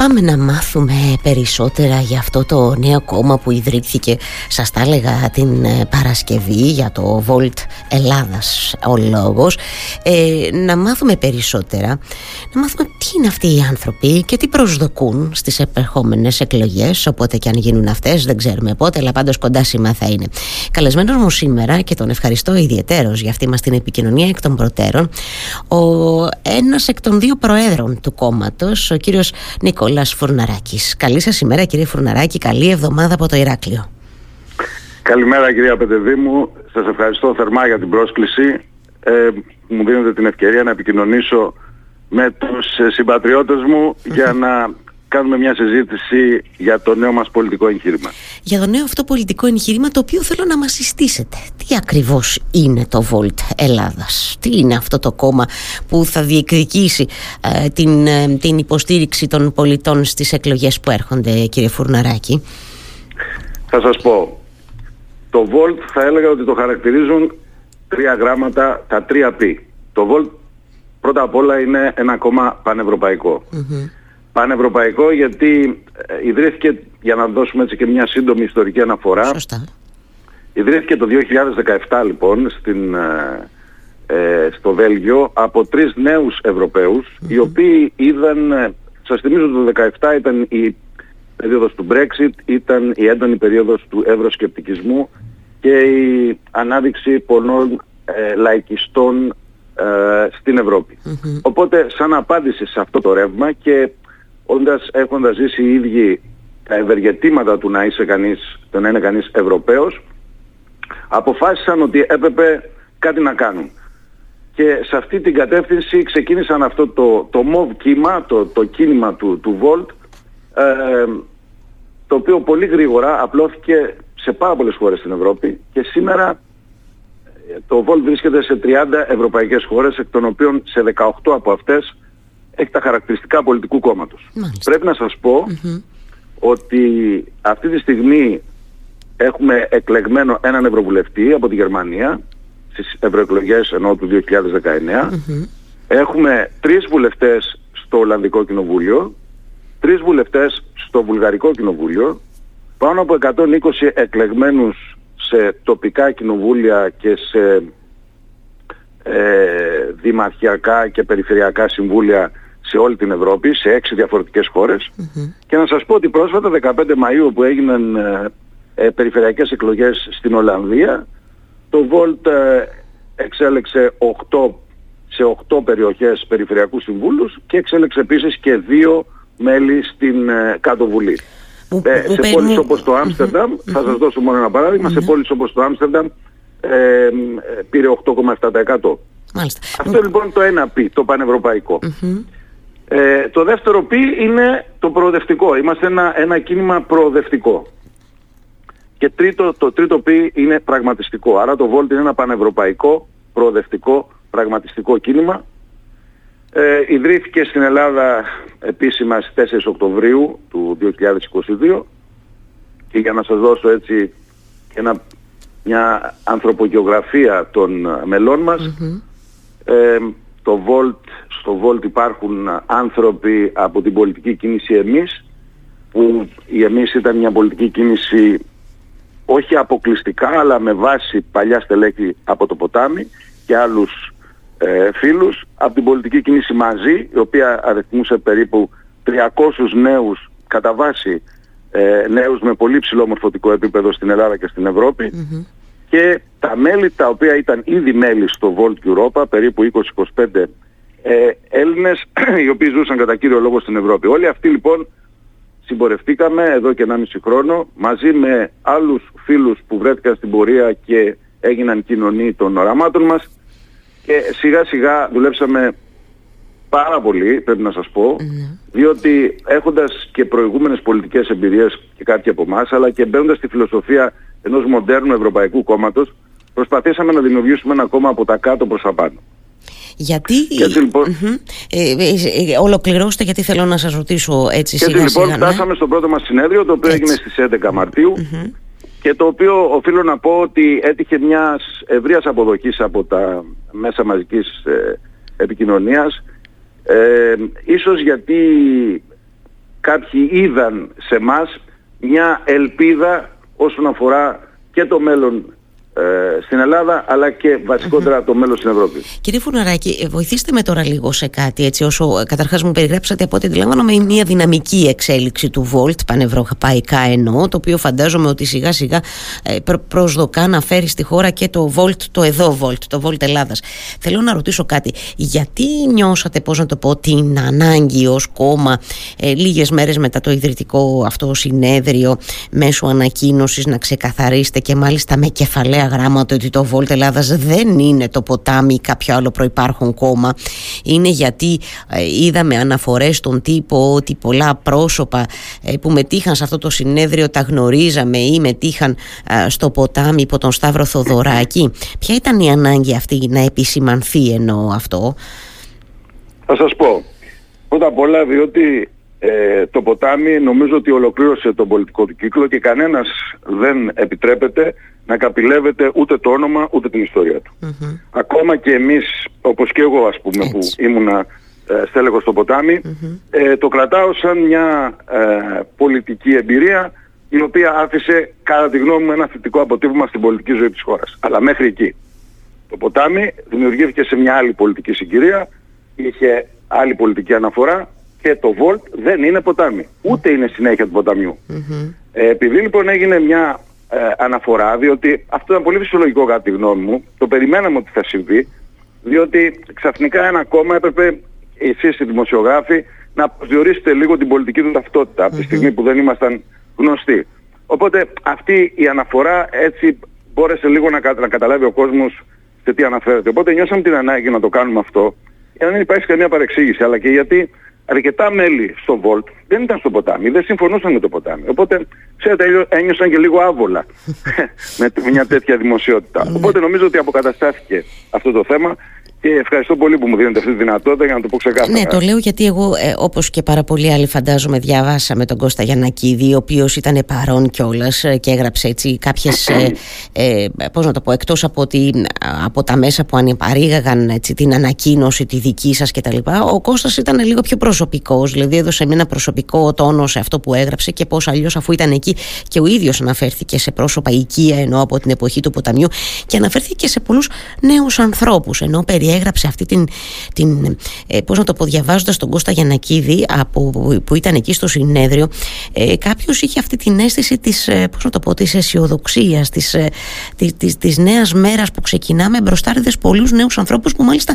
Πάμε να μάθουμε περισσότερα για αυτό το νέο κόμμα που ιδρύθηκε, σας τα έλεγα την ε, Παρασκευή για το Volt Ελλάδας ο λόγος. Ε, να μάθουμε περισσότερα, να μάθουμε τι είναι αυτοί οι άνθρωποι και τι προσδοκούν στις επερχόμενες εκλογές, οπότε και αν γίνουν αυτές δεν ξέρουμε πότε, αλλά πάντως κοντά σήμα θα είναι. Καλεσμένος μου σήμερα και τον ευχαριστώ ιδιαίτερος για αυτή μας την επικοινωνία εκ των προτέρων, ο ένας εκ των δύο προέδρων του κόμματος, ο κύριος Νίκο Νικόλας Φουρναράκης. Καλή σας ημέρα κύριε Φουρναράκη, καλή εβδομάδα από το Ηράκλειο. Καλημέρα κυρία Πετεδήμου, σας ευχαριστώ θερμά για την πρόσκληση. Ε, μου δίνετε την ευκαιρία να επικοινωνήσω με τους συμπατριώτες μου για να κάνουμε μια συζήτηση για το νέο μας πολιτικό εγχείρημα. Για το νέο αυτό πολιτικό εγχείρημα το οποίο θέλω να μας συστήσετε. Τι ακριβώς είναι το Volt Ελλάδας; Τι είναι αυτό το κόμμα που θα διεκδικήσει ε, την, ε, την υποστήριξη των πολιτών στις εκλογές που έρχονται κύριε Φουρναράκη; Θα σας πω. Το Volt θα έλεγα ότι το χαρακτηρίζουν τρία γράμματα, τα τρία π. Το Volt πρώτα απ' όλα είναι ένα κόμμα πανευρωπαϊκό γιατί ε, ιδρύθηκε, για να δώσουμε έτσι και μια σύντομη ιστορική αναφορά, Σωστά. ιδρύθηκε το 2017 λοιπόν στην, ε, ε, στο Βέλγιο από τρεις νέους οι οποίοι είδαν, ε, σας θυμίζω το 2017 ήταν η περίοδος του Brexit, ήταν η έντονη περίοδος του ευρωσκεπτικισμού και η ανάδειξη πολλών λαϊκιστών στην Ευρωπη Οπότε σαν απάντηση σε αυτό το ρεύμα και όντας, έχοντας ζήσει οι ίδιοι τα ευεργετήματα του να, είσαι κανείς, το να είναι κανείς Ευρωπαίος, αποφάσισαν ότι έπρεπε κάτι να κάνουν. Και σε αυτή την κατεύθυνση ξεκίνησαν αυτό το, το MOV κύμα, το, το κίνημα του, του Volt, ε, το οποίο πολύ γρήγορα απλώθηκε σε πάρα πολλές χώρες στην Ευρώπη και σήμερα ε, το Volt βρίσκεται σε 30 ευρωπαϊκές χώρες, εκ των οποίων σε 18 από αυτές έχει τα χαρακτηριστικά πολιτικού κόμματος. Πρέπει να σας πω ότι αυτή τη στιγμή έχουμε εκλεγμένο έναν ευρωβουλευτή από τη Γερμανία στις ευρωεκλογές ενώ του 2019. Έχουμε τρεις βουλευτές στο Ολλανδικό Κοινοβούλιο, τρεις βουλευτές στο Βουλγαρικό Κοινοβούλιο, πάνω από 120 εκλεγμένους σε τοπικά κοινοβούλια και σε ε, δημαρχιακά και περιφερειακά συμβούλια σε όλη την Ευρώπη, σε έξι διαφορετικές Και να σας πω ότι πρόσφατα 15 Μαΐου που έγιναν ε, ε, περιφερειακές εκλογές στην Ολλανδία, το Volt ε, εξέλεξε 8, σε 8 περιοχές περιφερειακούς συμβούλους και εξέλεξε επίσης και δύο μέλη στην ε, Κάτω Βουλή. Ε, σε πόλεις όπως το αμστερνταμ θα σας δώσω μόνο ένα παράδειγμα, σε πόλεις όπως το Άμστερνταμ ε, πήρε 8,7%. Αυτό λοιπόν είναι το ένα πι, το πανευρωπαϊκό. Ε, το δεύτερο πι είναι το προοδευτικό. Είμαστε ένα, ένα κίνημα προοδευτικό. Και τρίτο, το τρίτο πι είναι πραγματιστικό. Άρα το Volt είναι ένα πανευρωπαϊκό, προοδευτικό, πραγματιστικό κίνημα. Ε, ιδρύθηκε στην Ελλάδα επίσημα στις 4 Οκτωβρίου του 2022 και για να σας δώσω έτσι ένα, μια ανθρωπογεωγραφία των μελών μας. Ε, το Volt, στο Volt υπάρχουν άνθρωποι από την πολιτική κίνηση εμείς που η εμείς ήταν μια πολιτική κίνηση όχι αποκλειστικά αλλά με βάση παλιά στελέχη από το ποτάμι και άλλους ε, φίλους από την πολιτική κίνηση μαζί η οποία αριθμούσε περίπου 300 νέους κατά βάση ε, νέους με πολύ ψηλό μορφωτικό επίπεδο στην Ελλάδα και στην ευρωπη και τα μέλη τα οποία ήταν ήδη μέλη στο Volt Europa, περίπου 20-25 ε, Έλληνες οι οποίοι ζούσαν κατά κύριο λόγο στην Ευρώπη. Όλοι αυτοί λοιπόν συμπορευτήκαμε εδώ και 1,5 χρόνο μαζί με άλλους φίλους που βρέθηκαν στην πορεία και έγιναν κοινωνοί των οραμάτων μας. Και σιγά σιγά δουλέψαμε πάρα πολύ πρέπει να σας πω ναι. διότι έχοντας και προηγούμενες πολιτικές εμπειρίες και κάποιοι από εμάς, αλλά και μπαίνοντας στη φιλοσοφία ενός μοντέρνου ευρωπαϊκού κόμματος προσπαθήσαμε να δημιουργήσουμε ένα κόμμα από τα κάτω προς τα πάνω. Γιατί, λοιπόν, ε, ε, ε, ολοκληρώστε γιατί θέλω να σας ρωτήσω έτσι και σιγά λοιπόν ναι. φτάσαμε στο πρώτο μας συνέδριο το οποίο έγινε στις 11 μαρτιου και το οποίο οφείλω να πω ότι έτυχε μιας ευρείας αποδοχής από τα μέσα μαζικής ε, επικοινωνίας ε, ίσως γιατί κάποιοι είδαν σε μας μια ελπίδα όσον αφορά και το μέλλον ε, στην Ελλάδα αλλά και βασικότερα το μέλλον στην Ευρώπη. Κύριε Φουναράκη, ε, βοηθήστε με τώρα λίγο σε κάτι έτσι όσο ε, καταρχάς μου περιγράψατε από ό,τι αντιλαμβάνομαι μια δυναμική εξέλιξη του Volt πανευρωπαϊκά εννοώ το οποίο φαντάζομαι ότι σιγά σιγά προσδοκά να φέρει στη χώρα και το Volt, το εδώ Volt, το Volt Ελλάδας. Θέλω να ρωτήσω κάτι, γιατί νιώσατε πώς να το πω την ανάγκη ως κόμμα ε, λίγες μέρες μετά το ιδρυτικό αυτό συνέδριο μέσω ανακοίνωσης να ξεκαθαρίσετε και μάλιστα με κεφαλαία γράμματα ότι το Βόλτ Ελλάδας δεν είναι το ποτάμι ή κάποιο άλλο προϋπάρχον κόμμα. Είναι γιατί ε, είδαμε αναφορές στον τύπο ότι πολλά πρόσωπα ε, που μετήχαν σε αυτό το συνέδριο τα γνωρίζαμε ή μετήχαν ε, στο ποτάμι υπό τον Σταύρο Θοδωράκη. Ποια ήταν η ανάγκη αυτή να επισημανθεί εννοώ αυτό; Θα σας πω. Πρώτα απ' όλα διότι ε, το ποτάμι νομίζω ότι ολοκλήρωσε τον πολιτικό του κύκλο και κανένας δεν επιτρέπεται να καπηλεύεται ούτε το όνομα ούτε την ιστορία του. Ακόμα και εμείς, όπως και εγώ ας πούμε που ήμουνα ε, στέλεχος στο ποταμι ε, το κρατάω σαν μια ε, πολιτική εμπειρία η οποία άφησε κατά τη γνώμη μου ένα θετικό αποτύπωμα στην πολιτική ζωή της χώρας. Αλλά μέχρι εκεί. Το ποτάμι δημιουργήθηκε σε μια άλλη πολιτική συγκυρία, είχε άλλη πολιτική αναφορά και το Volt δεν είναι ποτάμι. Ούτε είναι συνέχεια του ποταμιού. Ε, επειδή λοιπόν έγινε μια ε, αναφορά, διότι αυτό ήταν πολύ φυσιολογικό κατά τη γνώμη μου, το περιμέναμε ότι θα συμβεί, διότι ξαφνικά ένα κόμμα έπρεπε εσείς οι δημοσιογράφοι να προσδιορίσετε λίγο την πολιτική του ταυτότητα από τη στιγμή που δεν ήμασταν γνωστοί. Οπότε αυτή η αναφορά έτσι μπόρεσε λίγο να, να καταλάβει ο κόσμος σε τι αναφέρεται. Οπότε νιώσαμε την ανάγκη να το κάνουμε αυτό για να μην υπάρχει καμία παρεξήγηση, αλλά και γιατί αρκετά μέλη στο Volt δεν ήταν στο ποτάμι, δεν συμφωνούσαν με το ποτάμι. Οπότε, ξέρετε, ένιωσαν και λίγο άβολα με μια τέτοια δημοσιότητα. Ναι. Οπότε νομίζω ότι αποκαταστάθηκε αυτό το θέμα και ευχαριστώ πολύ που μου δίνετε αυτή τη δυνατότητα για να το πω ξεκάθαρα. Ναι, το λέω γιατί εγώ, ε, όπως και πάρα πολλοί άλλοι, φαντάζομαι, διαβάσαμε τον Κώστα Γιανακίδη, ο οποίος ήταν παρόν κιόλας ε, και έγραψε έτσι κάποιες. ε, ε, Πώς να το πω, εκτός από, από τα μέσα που ανεπαρήγαγαν έτσι, την ανακοίνωση, τη δική σας κτλ. Ο Κώστας ήταν λίγο πιο προσωπικός, δηλαδή έδωσε ένα προσωπικό τόνο σε αυτό που έγραψε και πώς αλλιώς αφού ήταν εκεί και ο ίδιος αναφέρθηκε σε πρόσωπα οικία ενώ από την εποχή του ποταμιού και αναφέρθηκε σε πολλούς νέους ανθρώπους ενώ περί έγραψε αυτή την, την ε, πώς να το πω διαβάζοντας τον Κώστα Γιανακίδη από, που ήταν εκεί στο συνέδριο ε, κάποιος είχε αυτή την αίσθηση της, ε, πώς να το πω, της αισιοδοξίας της, ε, της, της, της νέας μέρας που ξεκινάμε μπροστάριδες πολλούς νέους ανθρώπους που μάλιστα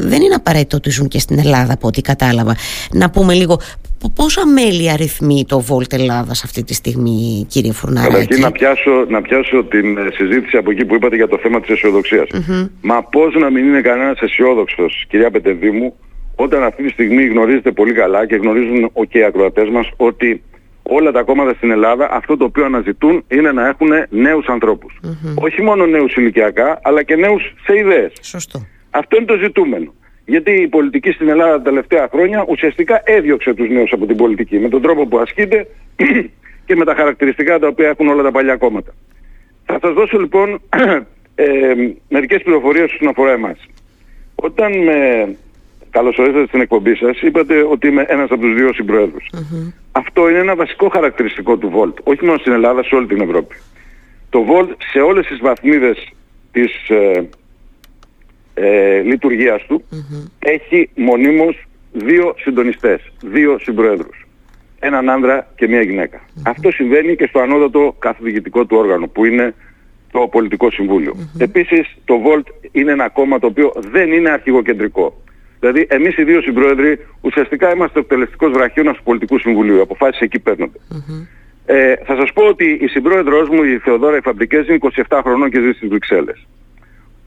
δεν είναι απαραίτητο ότι ζουν και στην Ελλάδα από ό,τι κατάλαβα. Να πούμε λίγο Πόσα μέλη αριθμεί το Volt Ελλάδας αυτή τη στιγμή κύριε Φουρνάρη. Καταρχήν να πιάσω, να πιάσω την ε, συζήτηση από εκεί που είπατε για το θέμα της αισιοδοξίας. Μα πώς να μην είναι κανένας αισιόδοξος κυρία Πετεδήμου όταν αυτή τη στιγμή γνωρίζετε πολύ καλά και γνωρίζουν και οι ακροατές μας ότι όλα τα κόμματα στην Ελλάδα αυτό το οποίο αναζητούν είναι να έχουν νέους Όχι μόνο νέους ηλικιακά αλλά και νέους σε ιδέες. Σωστό. Αυτό είναι το ζητούμενο. Γιατί η πολιτική στην Ελλάδα τα τελευταία χρόνια ουσιαστικά έδιωξε τους νέους από την πολιτική με τον τρόπο που ασκείται και με τα χαρακτηριστικά τα οποία έχουν όλα τα παλιά κόμματα. Θα σας δώσω λοιπόν ε, μερικές πληροφορίες όσον αφορά εμάς. Όταν με καλωσορίσατε στην εκπομπή σας, είπατε ότι είμαι ένας από τους δύο συμπροεδρους Αυτό είναι ένα βασικό χαρακτηριστικό του Volt, όχι μόνο στην Ελλάδα, σε όλη την Ευρώπη. Το Volt σε όλες τις βαθμίδες της ε, ε, λειτουργίας του έχει μονίμως δύο συντονιστές, δύο συμπροέδρους. Έναν άνδρα και μία γυναικα Αυτό συμβαίνει και στο ανώτατο καθοδηγητικό του όργανο που είναι το Πολιτικό Επίσης το Volt είναι ένα κόμμα το οποίο δεν είναι αρχηγοκεντρικό. Δηλαδή εμείς οι δύο συμπρόεδροι ουσιαστικά είμαστε ο εκτελεστικός βραχίωνας του Πολιτικού Συμβουλίου. Οι αποφάσεις εκεί παίρνονται. Ε, θα σας πω ότι η συμπρόεδρος μου, η Θεοδόρα Φαμπρικές, είναι 27 χρονών και ζει στις Βρυξέλλες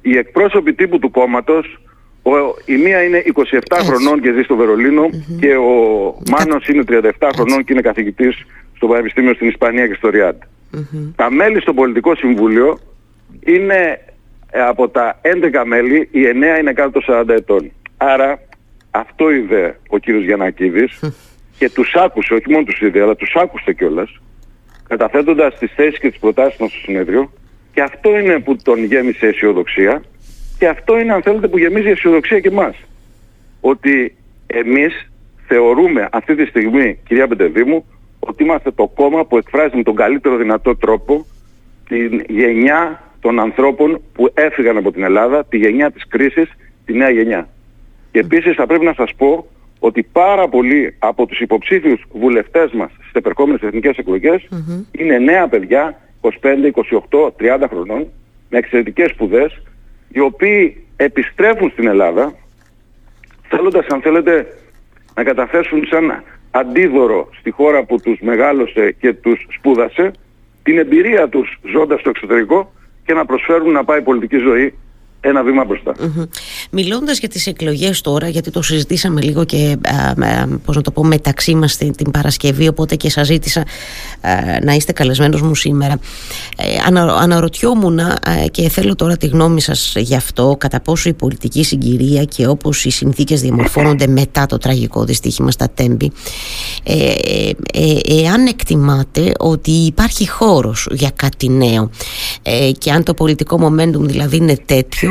οι εκπρόσωποι τύπου του κόμματος, ο, η μία είναι 27 χρονών και ζει στο βερολινο και ο Μάνος είναι 37 χρονών και είναι καθηγητής στο Πανεπιστήμιο στην Ισπανία και στο ριαντ Τα μέλη στο Πολιτικό Συμβούλιο είναι ε, από τα 11 μέλη, οι 9 είναι κάτω των 40 ετών. Άρα αυτό είδε ο κύριος Γιαννακίδης και τους άκουσε, όχι μόνο τους είδε, αλλά τους άκουσε κιόλας, καταθέτοντας τις θέσεις και τις προτάσεις μας στο συνέδριο και αυτό είναι που τον γέμισε αισιοδοξία και αυτό είναι αν θέλετε που γεμίζει αισιοδοξία και εμάς. Ότι εμείς θεωρούμε αυτή τη στιγμή, κυρία Πεντεδήμου, ότι είμαστε το κόμμα που εκφράζει με τον καλύτερο δυνατό τρόπο την γενιά των ανθρώπων που έφυγαν από την Ελλάδα, τη γενιά της κρίσης, τη νέα γενιά. Και επίσης θα πρέπει να σας πω ότι πάρα πολλοί από τους υποψήφιους βουλευτές μας στις επερχόμενες εθνικές είναι νέα παιδιά, 25, 28, 30 χρονών, με εξαιρετικές σπουδές, οι οποίοι επιστρέφουν στην Ελλάδα, θέλοντας αν θέλετε να καταθέσουν σαν αντίδωρο στη χώρα που τους μεγάλωσε και τους σπούδασε, την εμπειρία τους ζώντας στο εξωτερικό και να προσφέρουν να πάει πολιτική ζωή ένα βήμα μπροστά. Μιλώντας για τις εκλογές τώρα, γιατί το συζητήσαμε λίγο και πώς να το πω μεταξύ μας την, την Παρασκευή, οπότε και σας ζήτησα να είστε καλεσμένος μου σήμερα. Ε, ανα, αναρωτιόμουν και θέλω τώρα τη γνώμη σας γι' αυτό, κατά πόσο η πολιτική συγκυρία και όπως οι συνθήκες διαμορφώνονται μετά το τραγικό δυστύχημα στα Τέμπη, ε, ε, ε, εάν εκτιμάτε ότι υπάρχει χώρος για κάτι νέο ε, και αν το πολιτικό momentum δηλαδή είναι τέτοιο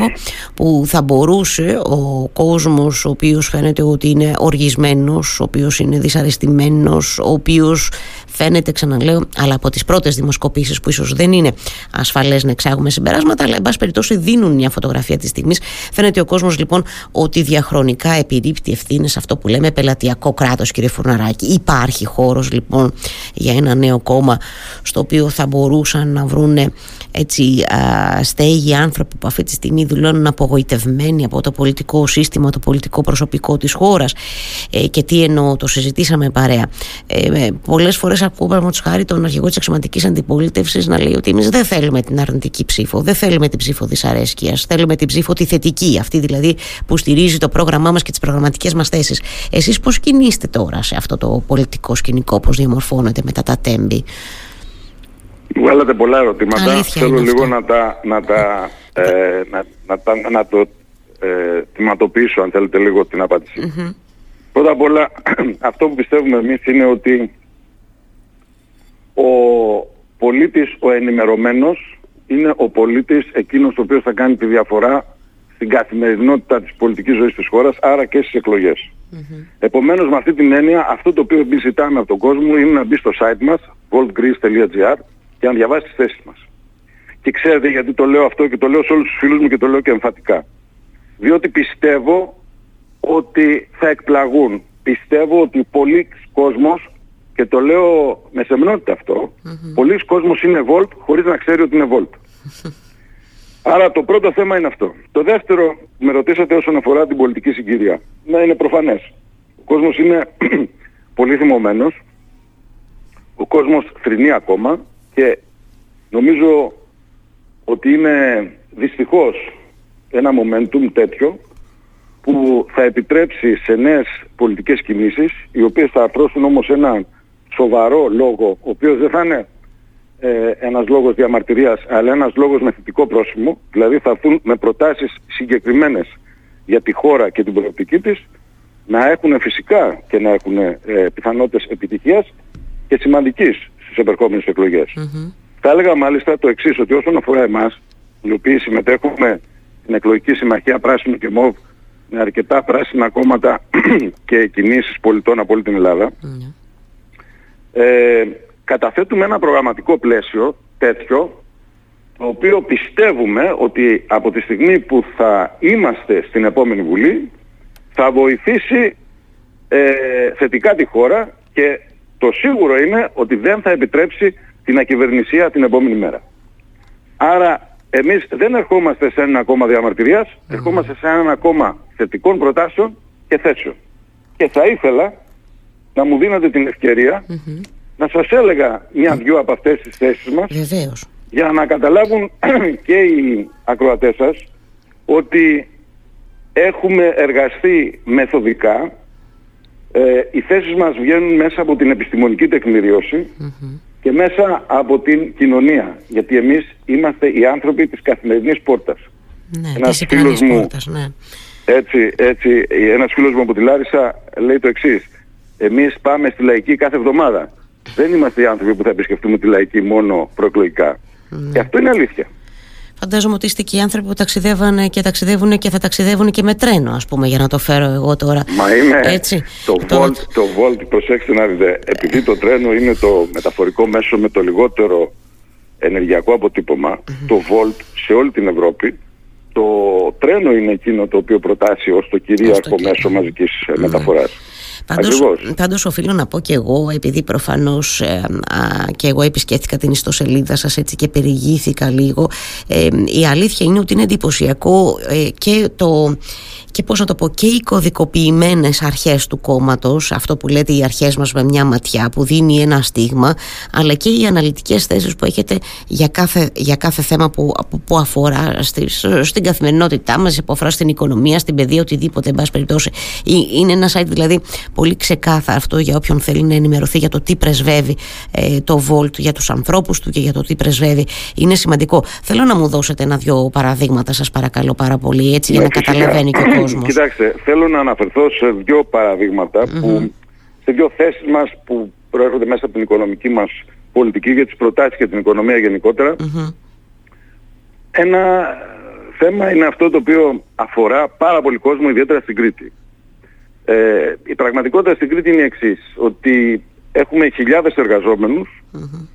που θα μπορούσε ο κόσμος ο οποίος φαίνεται ότι είναι οργισμένος, ο οποίος είναι δυσαρεστημένος, ο οποίος φαίνεται ξαναλέω αλλά από τις πρώτες δημοσκοπήσεις που ίσως δεν είναι ασφαλές να εξάγουμε συμπεράσματα αλλά εν πάση περιπτώσει δίνουν μια φωτογραφία της στιγμής. Φαίνεται ο κόσμος λοιπόν ότι διαχρονικά επιρρύπτει ευθύνες αυτό που λέμε πελατειακό κράτος κύριε Φουρναράκη. Υπάρχει χώρος λοιπόν για ένα νέο κόμμα στο οποίο θα μπορούσαν να βρούνε έτσι στέγοι άνθρωποι που αυτή τη στιγμή δηλώνουν απογοητευμένοι από το πολιτικό σύστημα, το πολιτικό προσωπικό της χώρας. Ε, και τι εννοώ, το συζητήσαμε παρέα. Ε, πολλές φορές ακούμε με χάρη τον αρχηγό της αξιωματικής αντιπολίτευσης να λέει ότι εμείς δεν θέλουμε την αρνητική ψήφο δεν θέλουμε την ψήφο δυσαρέσκειας θέλουμε την ψήφο τη θετική αυτή δηλαδή που στηρίζει το πρόγραμμά μας και τις προγραμματικές μας θέσεις. Εσείς πώς κινείστε τώρα σε αυτό το πολιτικό σκηνικό πώς διαμορφώνεται μετά τα τέμπη; Βγάλατε πολλά ερωτήματα. Θέλω λίγο να τα, να τα, ε, να, να, να το ε, θυματοποιήσω αν θέλετε λίγο την απάντηση. Πρώτα απ' όλα αυτό που πιστεύουμε εμείς είναι ότι ο πολίτης ο ενημερωμένος είναι ο πολίτης εκείνος ο οποίος θα κάνει τη διαφορά στην καθημερινότητα της πολιτικής ζωής της χώρας, άρα και στις εκλογές. Mm-hmm. Επομένως με αυτή την έννοια αυτό το οποίο εμείς ζητάμε από τον κόσμο είναι να μπει στο site μας goldgreece.gr και να διαβάσει τις θέσεις μας. Και ξέρετε γιατί το λέω αυτό και το λέω σε όλους τους φίλους μου και το λέω και εμφατικά. Διότι πιστεύω ότι θα εκπλαγούν. Πιστεύω ότι πολλοί κόσμος, και το λέω με σεμνότητα αυτό, mm-hmm. πολλοί κόσμος είναι Volt χωρίς να ξέρει ότι είναι Volt. Άρα το πρώτο θέμα είναι αυτό. Το δεύτερο που με ρωτήσατε όσον αφορά την πολιτική συγκυρία. Να είναι προφανές. Ο κόσμος είναι πολύ θυμωμένος. Ο κόσμος θρυνεί ακόμα και νομίζω ότι είναι δυστυχώς ένα momentum τέτοιο που θα επιτρέψει σε νέες πολιτικές κινήσεις οι οποίες θα αρθρώσουν όμως ένα σοβαρό λόγο ο οποίος δεν θα είναι ε, ένας λόγος διαμαρτυρίας αλλά ένας λόγος με θετικό πρόσημο. Δηλαδή θα έρθουν με προτάσεις συγκεκριμένες για τη χώρα και την προοπτική της να έχουν φυσικά και να έχουν ε, πιθανότητες επιτυχίας και σημαντικής στις επερχόμενες Θα έλεγα μάλιστα το εξής, ότι όσον αφορά εμάς, οι οποίοι συμμετέχουμε στην εκλογική συμμαχία Πράσινου και ΜΟΒ με αρκετά πράσινα κόμματα και κινήσεις πολιτών από όλη την ελλαδα ε, καταθέτουμε ένα προγραμματικό πλαίσιο τέτοιο το οποίο πιστεύουμε ότι από τη στιγμή που θα είμαστε στην επόμενη Βουλή θα βοηθήσει ε, θετικά τη χώρα και το σίγουρο είναι ότι δεν θα επιτρέψει την ακυβερνησία την επόμενη μέρα. Άρα εμείς δεν ερχόμαστε σε ένα κόμμα διαμαρτυρίας, ερχόμαστε σε ένα κόμμα θετικών προτάσεων και θέσεων. Και θα ήθελα να μου δίνετε την ευκαιρια να σας έλεγα μια-δυο από αυτές τις θέσεις μας για να καταλάβουν και οι ακροατές σας ότι έχουμε εργαστεί μεθοδικά ε, οι θέσεις μας βγαίνουν μέσα από την επιστημονική και μέσα από την κοινωνία. Γιατί εμείς είμαστε οι άνθρωποι της καθημερινής πόρτας. Ναι, ένας φίλος μου, πόρτας, ναι. έτσι, έτσι, ένας φίλος μου από τη Λάρισα λέει το εξής. Εμείς πάμε στη λαϊκή κάθε εβδομάδα. Δεν είμαστε οι άνθρωποι που θα επισκεφτούμε τη λαϊκή μόνο προεκλογικά. Ναι. Και αυτό είναι αλήθεια. Φαντάζομαι ότι είστε και οι άνθρωποι που ταξιδεύανε και ταξιδεύουν και θα ταξιδεύουν και με τρένο, ας πούμε, για να το φέρω εγώ τώρα. Μα είναι. Έτσι. Το, το... Volt, το Volt, προσέξτε να δείτε, επειδή το τρένο είναι το μεταφορικό μέσο με το λιγότερο ενεργειακό αποτύπωμα, το Volt σε όλη την Ευρώπη, το τρένο είναι εκείνο το οποίο προτάσει ως το κυρίαρχο μέσο μαζικής mm. μεταφοράς. Πάντως, πάντως οφείλω να πω και εγώ επειδή προφανώς ε, και εγώ επισκέφθηκα την ιστοσελίδα σας έτσι και περιηγήθηκα λίγο ε, η αλήθεια είναι ότι είναι εντυπωσιακό ε, και το και πώς να το πω και οι κωδικοποιημένες αρχές του κόμματος αυτό που λέτε οι αρχές μας με μια ματιά που δίνει ένα στίγμα αλλά και οι αναλυτικές θέσεις που έχετε για κάθε, για κάθε θέμα που, που αφορά στις, στην καθημερινότητά μας που αφορά στην οικονομία, στην παιδεία, οτιδήποτε εν πάση περιπτώσει. Είναι ένα site δηλαδή πολύ ξεκάθαρο αυτό για όποιον θέλει να ενημερωθεί για το τι πρεσβεύει ε, το Volt για τους ανθρώπους του και για το τι πρεσβεύει. Είναι σημαντικό. Θέλω να μου δώσετε ένα-δυο παραδείγματα σας παρακαλώ πάρα πολύ έτσι για να καταλαβαίνει και ο Κοιτάξτε, θέλω να αναφερθώ σε δύο παραδείγματα που, σε δύο θέσεις μας που προέρχονται μέσα από την οικονομική μας πολιτική για τις προτάσεις και την οικονομία Ένα θέμα είναι αυτό το οποίο αφορά πάρα πολύ κόσμο, ιδιαίτερα στην Κρήτη. Ε, η πραγματικότητα στην Κρήτη είναι η εξής, ότι έχουμε χιλιάδες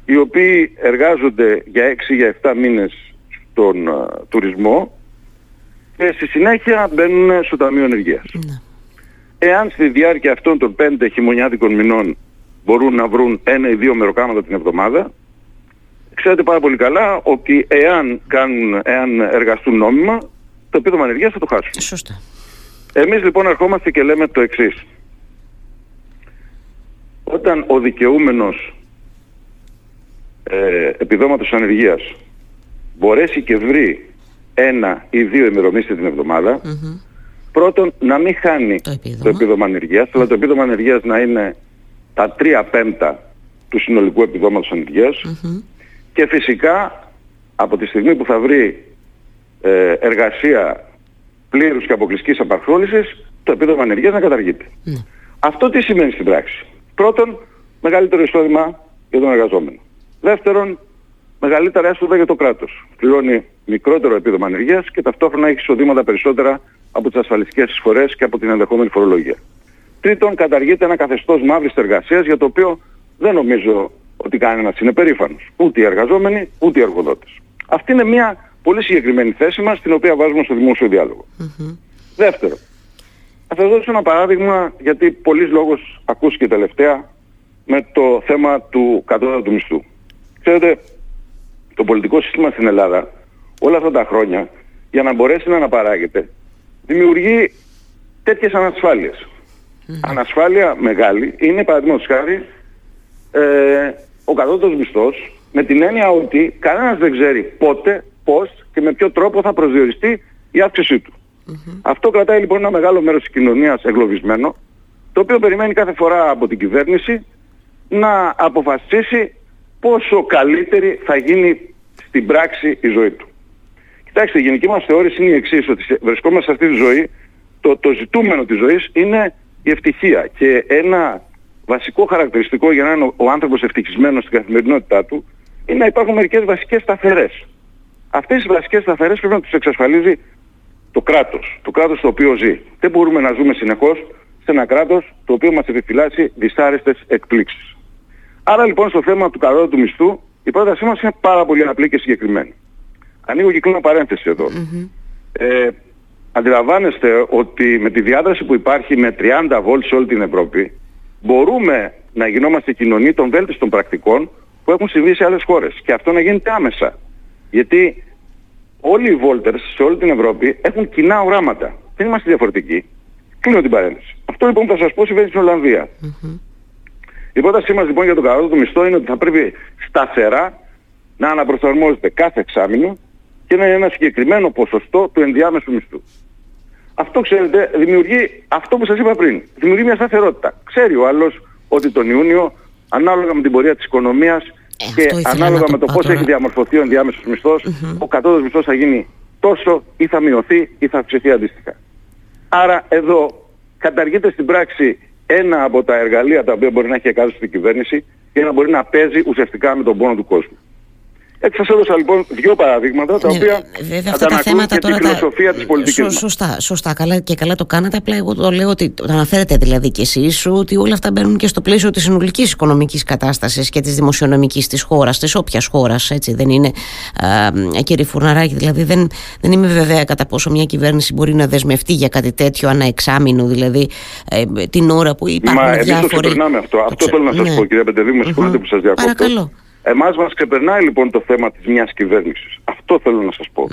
οι οποίοι εργάζονται για 6 για 7 μήνες στον uh, τουρισμό και στη συνέχεια μπαίνουν στο Ταμείο Ενεργείας. Ναι. Εάν στη διάρκεια αυτών των πέντε χειμωνιάτικων μηνών μπορούν να βρουν ένα ή δύο μεροκάματα την εβδομάδα, ξέρετε πάρα πολύ καλά ότι εάν, κάνουν, εάν εργαστούν νόμιμα, το επίδομα ενεργείας θα το χάσουν. Σωστά. Εμείς λοιπόν ερχόμαστε και λέμε το εξής. Όταν ο δικαιούμενος ε, επιδόματος ανεργίας μπορέσει και βρει ένα ή δύο ημερομήσεις την εβδομάδα, πρώτον να μην χάνει το επίδομα, το επίδομα ανεργίας, αλλά το επίδομα ανεργίας να είναι τα τρία πέμπτα του συνολικού επιδόματος και φυσικά από τη στιγμή που θα βρει ε, εργασία πλήρους και αποκλειστικής απασχόλησης, το επίδομα ανεργίας να καταργείται. Ναι. Αυτό τι σημαίνει στην πράξη. Πρώτον, μεγαλύτερο εισόδημα για τον εργαζόμενο. Δεύτερον, μεγαλύτερα έσοδα για το κράτος. Πληρώνει μικρότερο επίδομα ανεργίας και ταυτόχρονα έχει εισοδήματα περισσότερα από τις ασφαλιστικές εισφορές και από την ενδεχόμενη φορολογία. Τρίτον, καταργείται ένα καθεστώς μαύρης εργασίας για το οποίο δεν νομίζω ότι κανένας είναι περήφανος. Ούτε οι εργαζόμενοι, ούτε οι εργοδότες. Αυτή είναι μια πολύ συγκεκριμένη θέση μας, την οποία βάζουμε στο δημόσιο διάλογο. Mm-hmm. Δεύτερο, θα σας δώσω ένα παράδειγμα, γιατί πολλής λόγος ακούστηκε τελευταία με το θέμα του κατώτατου μισθού. Ξέρετε, το πολιτικό σύστημα στην Ελλάδα όλα αυτά τα χρόνια για να μπορέσει να αναπαράγεται δημιουργεί τέτοιες ανασφάλειες. Ανασφάλεια μεγάλη είναι παραδείγματος χάρη ε, ο κατώτατος μισθός με την έννοια ότι κανένας δεν ξέρει πότε, πώς και με ποιο τρόπο θα προσδιοριστεί η αύξησή του. Αυτό κρατάει λοιπόν ένα μεγάλο μέρος της κοινωνίας εγκλωβισμένο το οποίο περιμένει κάθε φορά από την κυβέρνηση να αποφασίσει πόσο καλύτερη θα γίνει στην πράξη η ζωή του. Κοιτάξτε, η γενική μας θεώρηση είναι η εξής, ότι βρισκόμαστε σε αυτή τη ζωή, το, το ζητούμενο της ζωής είναι η ευτυχία. Και ένα βασικό χαρακτηριστικό για να είναι ο άνθρωπος ευτυχισμένος στην καθημερινότητά του, είναι να υπάρχουν μερικές βασικές σταθερές. Αυτές οι βασικές σταθερές πρέπει να τους εξασφαλίζει το κράτος, το κράτος στο οποίο ζει. Δεν μπορούμε να ζούμε συνεχώς σε ένα κράτος το οποίο μας επιφυλάσσει δυσάρεστες εκπλήξεις. Άρα λοιπόν στο θέμα του του μισθού η πρότασή μας είναι πάρα πολύ απλή και συγκεκριμένη. Ανοίγω και κλείνω παρένθεση Ε, αντιλαμβάνεστε ότι με τη διάδραση που υπάρχει με 30 βόλτ σε όλη την Ευρώπη μπορούμε να γινόμαστε κοινωνοί των βέλτιστων πρακτικών που έχουν συμβεί σε άλλες χώρες. Και αυτό να γίνεται άμεσα. Γιατί όλοι οι βόλτερς σε όλη την Ευρώπη έχουν κοινά οράματα. Δεν είμαστε διαφορετικοί. Κλείνω την παρένθεση. Αυτό λοιπόν που θα σας πω συμβαίνει στην Ολλανδία. Η πρότασή μας λοιπόν για τον κατώτατο μισθό είναι ότι θα πρέπει σταθερά να αναπροσαρμόζεται κάθε εξάμεινο και να είναι ένα συγκεκριμένο ποσοστό του ενδιάμεσου μισθού. Αυτό ξέρετε δημιουργεί αυτό που σας είπα πριν. Δημιουργεί μια σταθερότητα. Ξέρει ο άλλος ότι τον Ιούνιο ανάλογα με την πορεία της οικονομίας ε, και ανάλογα με το πώς έχει διαμορφωθεί ο ενδιάμεσος μισθός, mm-hmm. ο κατώτατος μισθός θα γίνει τόσο ή θα μειωθεί ή θα αυξηθεί αντίστοιχα. Άρα εδώ καταργείται στην πράξη ένα από τα εργαλεία τα οποία μπορεί να έχει εκάστοτε στην κυβέρνηση για να μπορεί να παίζει ουσιαστικά με τον πόνο του κόσμου. Έτσι σας έδωσα λοιπόν δύο παραδείγματα τα ναι, οποία βέβαια, αυτά τα θέματα και τώρα τη φιλοσοφία τα... της πολιτικής Σω, Σωστά, σωστά καλά, και καλά το κάνατε απλά εγώ το λέω ότι το αναφέρετε δηλαδή και εσείς ότι όλα αυτά μπαίνουν και στο πλαίσιο της συνολικής οικονομικής κατάστασης και της δημοσιονομικής της χώρας, της όποιας χώρας έτσι δεν είναι α, κύριε Φουρναράκη δηλαδή δεν, δεν είμαι βέβαια κατά πόσο μια κυβέρνηση μπορεί να δεσμευτεί για κάτι τέτοιο ανά εξάμεινο δηλαδή ε, την ώρα που υπάρχουν Μα, διάφοροι... Μα εμείς το αυτό, το αυτό θέλω να σας ναι. πω κύριε Πεντεδίου, με συγχωρείτε που σας διακόπτω. Παρακαλώ. Εμάς μας ξεπερνάει λοιπόν το θέμα της μιας κυβέρνησης. Αυτό θέλω να σας πω.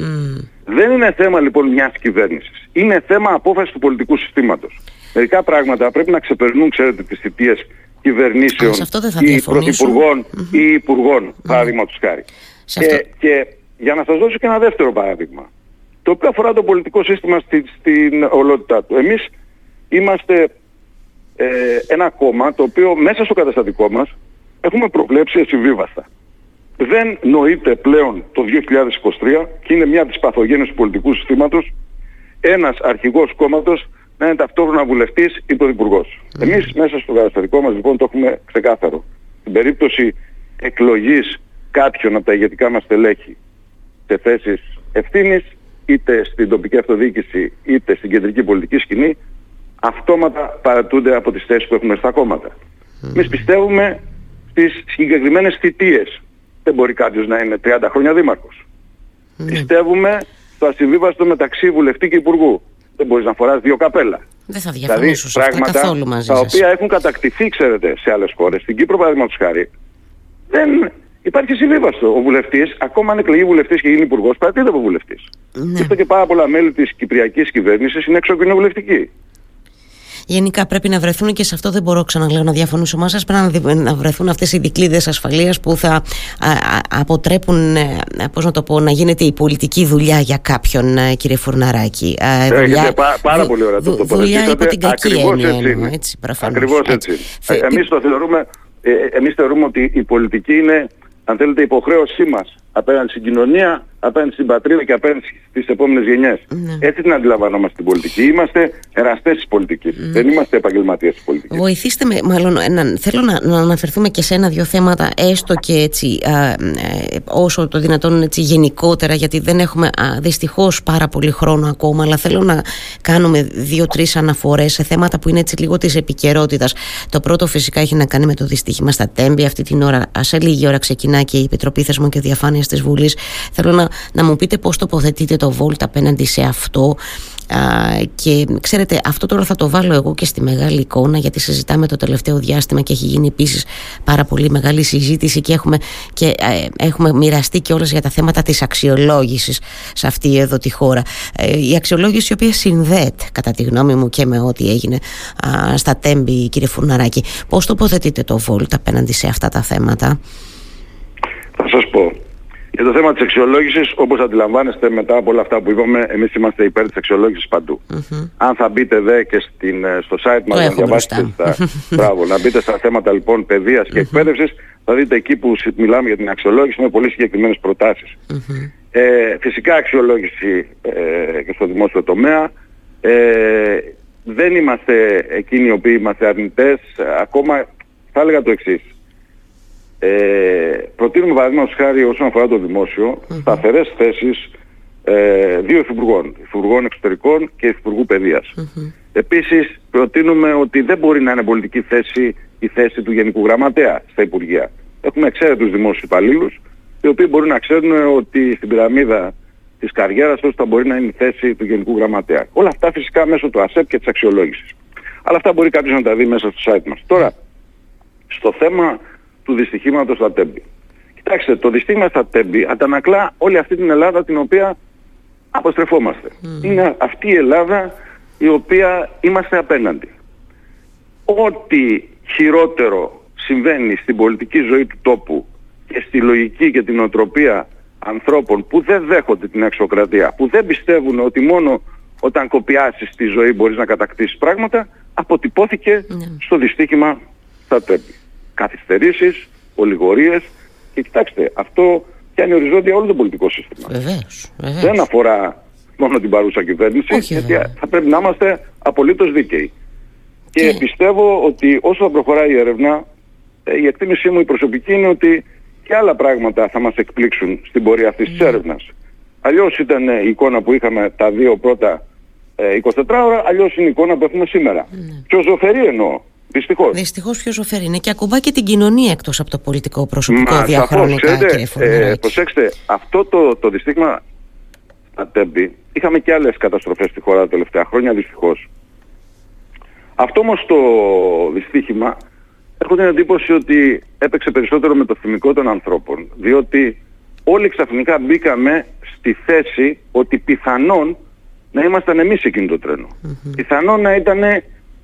Δεν είναι θέμα λοιπόν μιας κυβέρνησης. Είναι θέμα απόφασης του πολιτικού συστήματος. Μερικά πράγματα πρέπει να ξεπερνούν, ξέρετε, τις θητείες κυβερνήσεων ή πρωθυπουργών ή υπουργών, mm. παραδείγματος χάρη. Και, και για να σας δώσω και ένα δεύτερο παράδειγμα, το οποίο αφορά το πολιτικό σύστημα στην, στην ολότητά του. Εμείς είμαστε ε, ένα κόμμα το οποίο μέσα στο καταστατικό μας έχουμε προβλέψει ασυμβίβαστα. Δεν νοείται πλέον το 2023 και είναι μια από τις παθογένειες του πολιτικού συστήματος ένας αρχηγός κόμματος να είναι ταυτόχρονα βουλευτής ή πρωθυπουργός. Mm. Εμείς μέσα στο καταστατικό μας λοιπόν το έχουμε ξεκάθαρο. Στην περίπτωση εκλογής κάποιων από τα ηγετικά μας τελέχη σε θέσεις ευθύνης είτε στην τοπική αυτοδιοίκηση είτε στην κεντρική πολιτική σκηνή αυτόματα παρατούνται από τις θέσεις που έχουμε στα κόμματα. Mm. Εμείς πιστεύουμε στις συγκεκριμένες θητείες. Δεν μπορεί κάποιος να είναι 30 χρόνια δήμαρχος. Mm. Πιστεύουμε στο ασυμβίβαστο μεταξύ βουλευτή και υπουργού. Δεν μπορείς να φοράς δύο καπέλα. Δεν θα διαφωνήσω δηλαδή, πράγματα καθόλου μαζί τα οποία έχουν κατακτηθεί, ξέρετε, σε άλλες χώρες. Στην Κύπρο, παραδείγματος χάρη, δεν υπάρχει συμβίβαστο. Ο βουλευτής, ακόμα αν εκλεγεί βουλευτής και γίνει υπουργός, παρατηρείται από βουλευτής. Ναι. αυτό και πάρα πολλά μέλη της κυπριακής κυβέρνησης είναι εξωκοινοβουλευτικοί. Γενικά πρέπει να βρεθούν και σε αυτό δεν μπορώ ξαναλέω να διαφωνήσω μαζί σας. Πρέπει να βρεθούν αυτές οι δικλείδες ασφαλείας που θα αποτρέπουν ε, πώς να, το πω, να γίνεται η πολιτική δουλειά για κάποιον, ε, κύριε Φουρναράκη. Έχετε πάρα πολύ ωραία το Δουλειά υπό την κακή έννοια. Έτσι, Ακριβώς έτσι. έτσι. Ε, εμείς το θεωρούμε, εμείς θεωρούμε ότι η πολιτική είναι αν θέλετε, υποχρέωσή μας απέναντι στην κοινωνία, απέναντι στην πατρίδα και απέναντι στις επόμενες γενιές. Ναι. Έτσι την αντιλαμβανόμαστε την πολιτική. Είμαστε εραστές της πολιτικής. Ναι. Δεν είμαστε επαγγελματίες της πολιτικής. Βοηθήστε με, μάλλον, να, θέλω να, να αναφερθούμε και σε ένα-δυο θέματα, έστω και έτσι, α, ε, όσο το δυνατόν έτσι γενικότερα, γιατί δεν έχουμε α, δυστυχώς πάρα πολύ χρόνο ακόμα, αλλά θέλω να κάνουμε δύο-τρεις αναφορές σε θέματα που είναι έτσι λίγο της επικαιρότητας. Το πρώτο φυσικά έχει να κάνει με το δυστύχημα στα Τέμπη. Αυτή την ώρα, σε λίγη ώρα ξεκινά και η Επιτροπή Θεσμών και Διαφάνειας της Βουλής. Θέλω να, να μου πείτε πώς τοποθετείτε το Βόλτ απέναντι σε αυτό. Α, και ξέρετε αυτό τώρα θα το βάλω εγώ και στη μεγάλη εικόνα γιατί συζητάμε το τελευταίο διάστημα και έχει γίνει επίσης πάρα πολύ μεγάλη συζήτηση και έχουμε, και, ε, έχουμε μοιραστεί και όλες για τα θέματα της αξιολόγησης σε αυτή εδώ τη χώρα ε, η αξιολόγηση η οποία συνδέεται κατά τη γνώμη μου και με ό,τι έγινε α, στα τέμπη κύριε Φουρναράκη πώς τοποθετείτε το Βόλτ απέναντι σε αυτά τα θέματα; Θα σας πω για το θέμα της αξιολόγησης, όπως αντιλαμβάνεστε μετά από όλα αυτά που είπαμε, εμείς είμαστε υπέρ της αξιολόγησης Αν θα μπείτε δε και στην, ε, στο site μας να διαβάσετε στα, μπράβο, να μπείτε στα θέματα λοιπόν παιδείας και εκπαίδευσης, θα δείτε εκεί που μιλάμε για την αξιολόγηση με πολύ συγκεκριμένες Ε, φυσικά αξιολόγηση ε, και στο δημόσιο τομέα. Ε, δεν είμαστε εκείνοι οι οποίοι είμαστε αρνητές. Ακόμα θα έλεγα το εξής. Ε, προτείνουμε παραδείγματος χάρη όσον αφορά το δημόσιο mm-hmm. σταθερές θέσεις ε, δύο υφυπουργών, υφυπουργών εξωτερικών και υφυπουργού παιδείας. Mm-hmm. Επίσης προτείνουμε ότι δεν μπορεί να είναι πολιτική θέση η θέση του Γενικού Γραμματέα στα Υπουργεία. Έχουμε εξαίρετους δημόσιους υπαλλήλους οι οποίοι μπορούν να ξέρουν ότι στην πυραμίδα της καριέρας τους θα μπορεί να είναι η θέση του Γενικού Γραμματέα. Όλα αυτά φυσικά μέσω του ΑΣΕΠ και της αξιολόγησης. Αλλά αυτά μπορεί κάποιος να τα δει μέσα στο site μας. Τώρα, στο θέμα του δυστυχήματος στα Τέμπη. Κοιτάξτε, το δυστύχημα στα Τέμπη αντανακλά όλη αυτή την Ελλάδα την οποία αποστρεφόμαστε. Είναι αυτή η Ελλάδα η οποία είμαστε απέναντι. Ό,τι χειρότερο συμβαίνει στην πολιτική ζωή του τόπου και στη λογική και την οτροπία ανθρώπων που δεν δέχονται την εξωκρατία, που δεν πιστεύουν ότι μόνο όταν κοπιάσεις τη ζωή μπορείς να κατακτήσεις πράγματα, αποτυπώθηκε ναι. στο δυστύχημα στα Τέμπη καθυστερήσεις, ολιγορίες και κοιτάξτε, αυτό πιάνει οριζόντια όλο το πολιτικό σύστημα. Βεβαίως, βεβαίως. Δεν αφορά μόνο την παρούσα κυβέρνηση, Όχι, γιατί θα πρέπει να είμαστε απολύτως δίκαιοι. Και, και πιστεύω ότι όσο θα προχωράει η έρευνα, ε, η εκτίμησή μου η προσωπική είναι ότι και άλλα πράγματα θα μας εκπλήξουν στην πορεία αυτής της έρευνας. Αλλιώς ήταν η εικόνα που είχαμε τα δύο πρώτα 24 ώρα, αλλιώς είναι η εικόνα που έχουμε σήμερα. Mm. Πιο ζωφερή εννοώ. Δυστυχώς. Δυστυχώς πιο ζωφερή είναι και ακουμπά και την κοινωνία εκτός από το πολιτικό προσωπικό Μα, διαχρονικά, κύριε ε, Προσέξτε, αυτό το, το δυστύχημα στα Τέμπη είχαμε και άλλες καταστροφές στη χώρα τα τελευταία χρόνια, δυστυχώς. Αυτό όμως το δυστύχημα έχω την εντύπωση ότι έπαιξε περισσότερο με το θυμικό των ανθρώπων. Διότι όλοι ξαφνικά μπήκαμε στη θέση ότι πιθανόν να ήμασταν εμείς εκείνο το τρένο. Mm-hmm. Πιθανόν να ήταν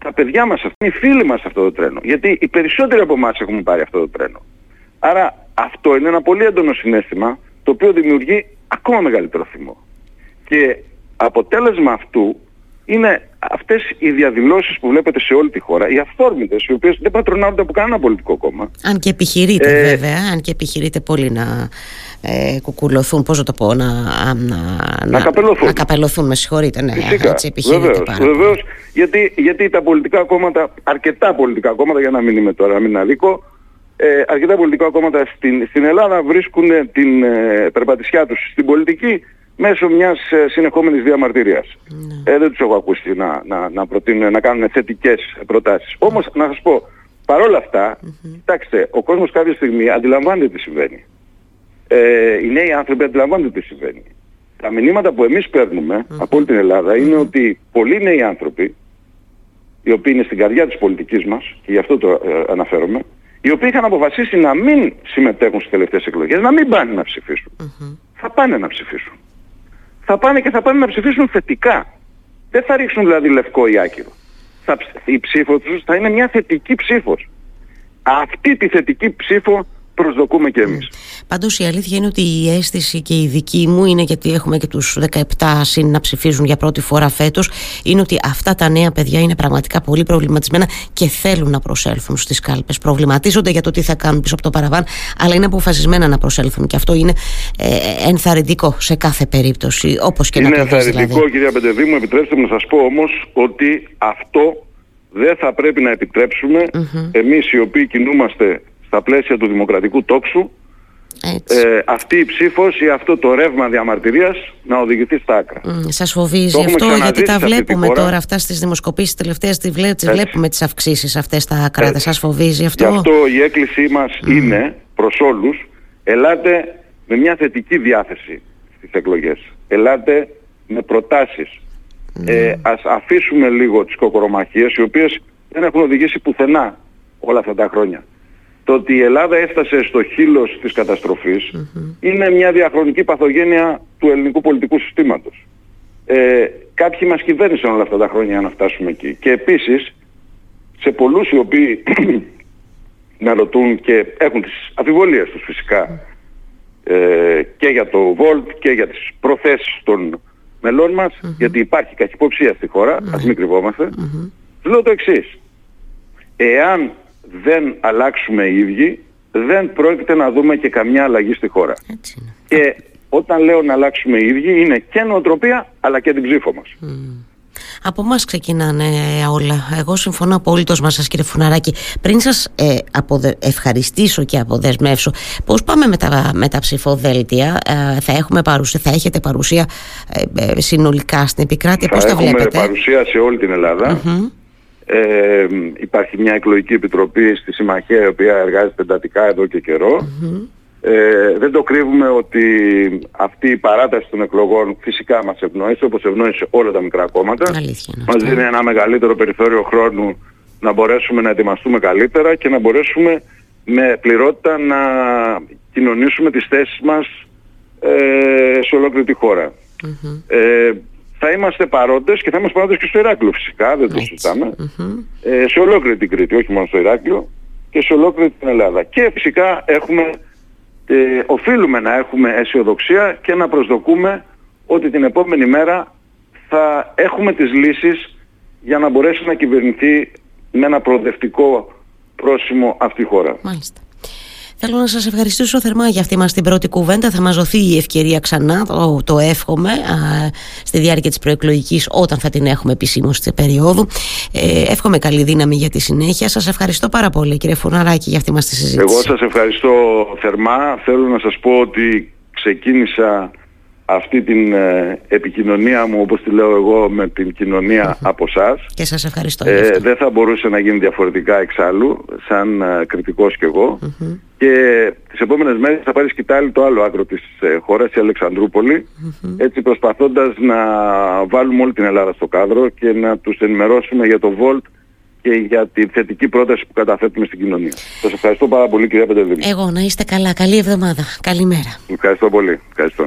τα παιδιά μας, οι φίλοι μας αυτό το τρένο. Γιατί οι περισσότεροι από εμάς έχουμε πάρει αυτό το τρένο. Άρα αυτό είναι ένα πολύ έντονο συνέστημα το οποίο δημιουργεί ακόμα μεγαλύτερο θυμό. Και αποτέλεσμα αυτού είναι αυτές οι διαδηλώσεις που βλέπετε σε όλη τη χώρα, οι αυθόρμητες, οι οποίες δεν πατρονάρονται από κανένα πολιτικό κόμμα. Αν και επιχειρείτε ε, βέβαια, αν και επιχειρείτε πολύ να ε, κουκουλωθούν, πώς να το πω, να, να, να, καπελωθούν. να καπελωθούν, με συγχωρείτε, ναι, Φυσικά, έτσι επιχειρείτε βεβαίως, βεβαίως, γιατί, γιατί τα πολιτικά κόμματα, αρκετά πολιτικά κόμματα, για να μην είμαι τώρα, να μην αδίκω, ε, αρκετά πολιτικά κόμματα στην, στην Ελλάδα βρίσκουν την ε, περπατησιά τους στην πολιτική μέσω μιας ε, συνεχόμενης διαμαρτυρίας. Ναι. Ε, δεν τους έχω ακούσει να, να, να, προτείνουν, να κάνουν θετικές προτάσεις. Όμως να σας πω, παρόλα αυτά, mm-hmm. κοιτάξτε, ο κόσμος κάποια στιγμή αντιλαμβάνεται τι συμβαίνει. Ε, οι νέοι άνθρωποι αντιλαμβάνονται τι συμβαίνει. Τα μηνύματα που εμείς παίρνουμε mm-hmm. από όλη την Ελλάδα είναι ότι πολλοί νέοι άνθρωποι, οι οποίοι είναι στην καρδιά της πολιτικής μας, και γι' αυτό το ε, αναφέρομαι, οι οποίοι είχαν αποφασίσει να μην συμμετέχουν στις τελευταίες εκλογές, να μην πάνε να ψηφίσουν. Mm-hmm. Θα πάνε να ψηφίσουν θα πάνε και θα πάνε να ψηφίσουν θετικά. Δεν θα ρίξουν δηλαδή λευκό ή άκυρο. Θα, η ψήφος τους θα είναι μια θετική ψήφος. Αυτή τη θετική ψήφο προσδοκούμε και εμείς. Πάντως η αλήθεια είναι ότι η αίσθηση και η δική μου είναι γιατί έχουμε και τους 17 συν να ψηφίζουν για πρώτη φορά φέτος είναι ότι αυτά τα νέα παιδιά είναι πραγματικά πολύ προβληματισμένα και θέλουν να προσέλθουν στις κάλπες. Προβληματίζονται για το τι θα κάνουν πίσω από το παραβάν αλλά είναι αποφασισμένα να προσέλθουν και αυτό είναι ε, ενθαρρυντικό σε κάθε περίπτωση όπως και είναι να το Είναι ενθαρρυντικό δηλαδή. κυρία Πεντεδήμου επιτρέψτε μου να σας πω όμως ότι αυτό δεν θα πρέπει να επιτρέψουμε mm-hmm. εμείς οι οποίοι κινούμαστε στα πλαίσια του δημοκρατικού τόξου ε, αυτή η ψήφος ή αυτό το ρεύμα διαμαρτυρίας να οδηγηθεί στα άκρα. Mm, σας φοβίζει αυτό γιατί τα βλέπουμε τώρα αυτά στις δημοσκοπήσεις τελευταίες τις, βλέ, τις βλέπουμε τις αυξήσεις αυτές στα άκρα. Δεν σας φοβίζει αυτό; Γι' αυτό η έκκλησή μας είναι προς όλους ελάτε με μια θετική διάθεση στις εκλογές. Ελάτε με προτάσεις. Mm. Ε, ας αφήσουμε λίγο τις κοκορομαχίες οι οποίες δεν έχουν οδηγήσει πουθενά όλα αυτά τα χρόνια το ότι η Ελλάδα έφτασε στο χείλος της καταστροφης είναι μια διαχρονική παθογένεια του ελληνικού πολιτικού συστήματος. Ε, κάποιοι μας κυβέρνησαν όλα αυτά τα χρόνια για να φτάσουμε εκεί. Και επίσης, σε πολλούς οι οποίοι να ρωτούν και έχουν τις αφιβολίες τους φυσικά ε, και για το Volt και για τις προθέσεις των μελών μας, γιατί υπάρχει καχυποψία στη χώρα, ας μην κρυβόμαστε, λέω το εξής. Εάν δεν αλλάξουμε οι ίδιοι, δεν πρόκειται να δούμε και καμιά αλλαγή στη χώρα. Και όταν λέω να αλλάξουμε οι ίδιοι, είναι και νοοτροπία, αλλά και την ψήφο μας. Από εμάς ξεκινάνε όλα. Εγώ συμφωνώ απόλυτος μαζί σας, κύριε Φουναράκη. Πριν σας ε, ευχαριστήσω και αποδεσμεύσω, πώς πάμε με τα, με τα ψηφοδέλτια, ε, θα, έχουμε παρουσία, θα έχετε παρουσία ε, ε συνολικά στην επικράτεια, πώς τα βλέπετε; Έχουμε παρουσία σε όλη την ελλαδα ε, υπάρχει μια εκλογική επιτροπή στη Συμμαχία η οποία εργάζεται εντατικά εδώ και καιρο Ε, δεν το κρύβουμε ότι αυτή η παράταση των εκλογών φυσικά μας ευνοήσει όπως ευνοήσει όλα τα μικρά κόμματα. Μας δίνει ένα μεγαλύτερο περιθώριο χρόνου να μπορέσουμε να ετοιμαστούμε καλύτερα και να μπορέσουμε με πληρότητα να κοινωνήσουμε τις θέσεις μας ε, σε ολόκληρη τη χώρα. Ε, θα είμαστε παρόντες και θα είμαστε παρόντες και στο Ηράκλειο φυσικά, δεν το συζηταμε ε, σε ολόκληρη την Κρήτη, όχι μόνο στο Ηράκλειο και σε ολόκληρη την Ελλάδα. Και φυσικά έχουμε, ε, οφείλουμε να έχουμε αισιοδοξία και να προσδοκούμε ότι την επόμενη μέρα θα έχουμε τις λύσεις για να μπορέσει να κυβερνηθεί με ένα προοδευτικό πρόσημο αυτή η χώρα. Μάλιστα. Θέλω να σας ευχαριστήσω θερμά για αυτή μας την πρώτη κουβέντα. Θα μας δοθεί η ευκαιρία ξανά, το, το εύχομαι, α, στη διάρκεια της προεκλογικής όταν θα την έχουμε επισήμως στη περίοδου. Ε, εύχομαι καλή δύναμη για τη συνέχεια. Σας ευχαριστώ πάρα πολύ κύριε Φουναράκη για αυτή μας τη συζήτηση. Εγώ σας ευχαριστώ θερμά. Θέλω να σας πω ότι ξεκίνησα αυτή την ε, επικοινωνία μου όπως τη λέω εγώ με την κοινωνια από εσά. Και σας ευχαριστώ ε, Δεν θα μπορούσε να γίνει διαφορετικά εξάλλου σαν ε, κριτικός κι εγώ και τις επόμενες μέρες θα πάρει σκητάλη το άλλο άκρο της ε, χώρας η αλεξανδρουπολη έτσι προσπαθώντας να βάλουμε όλη την Ελλάδα στο κάδρο και να τους ενημερώσουμε για το Volt και για τη θετική πρόταση που καταθέτουμε στην κοινωνία. Σας ευχαριστώ πάρα πολύ κυρία Πεντεδίνη. Εγώ να είστε καλά. Καλή εβδομάδα. Καλημέρα. Ευχαριστώ πολύ. Ευχαριστώ.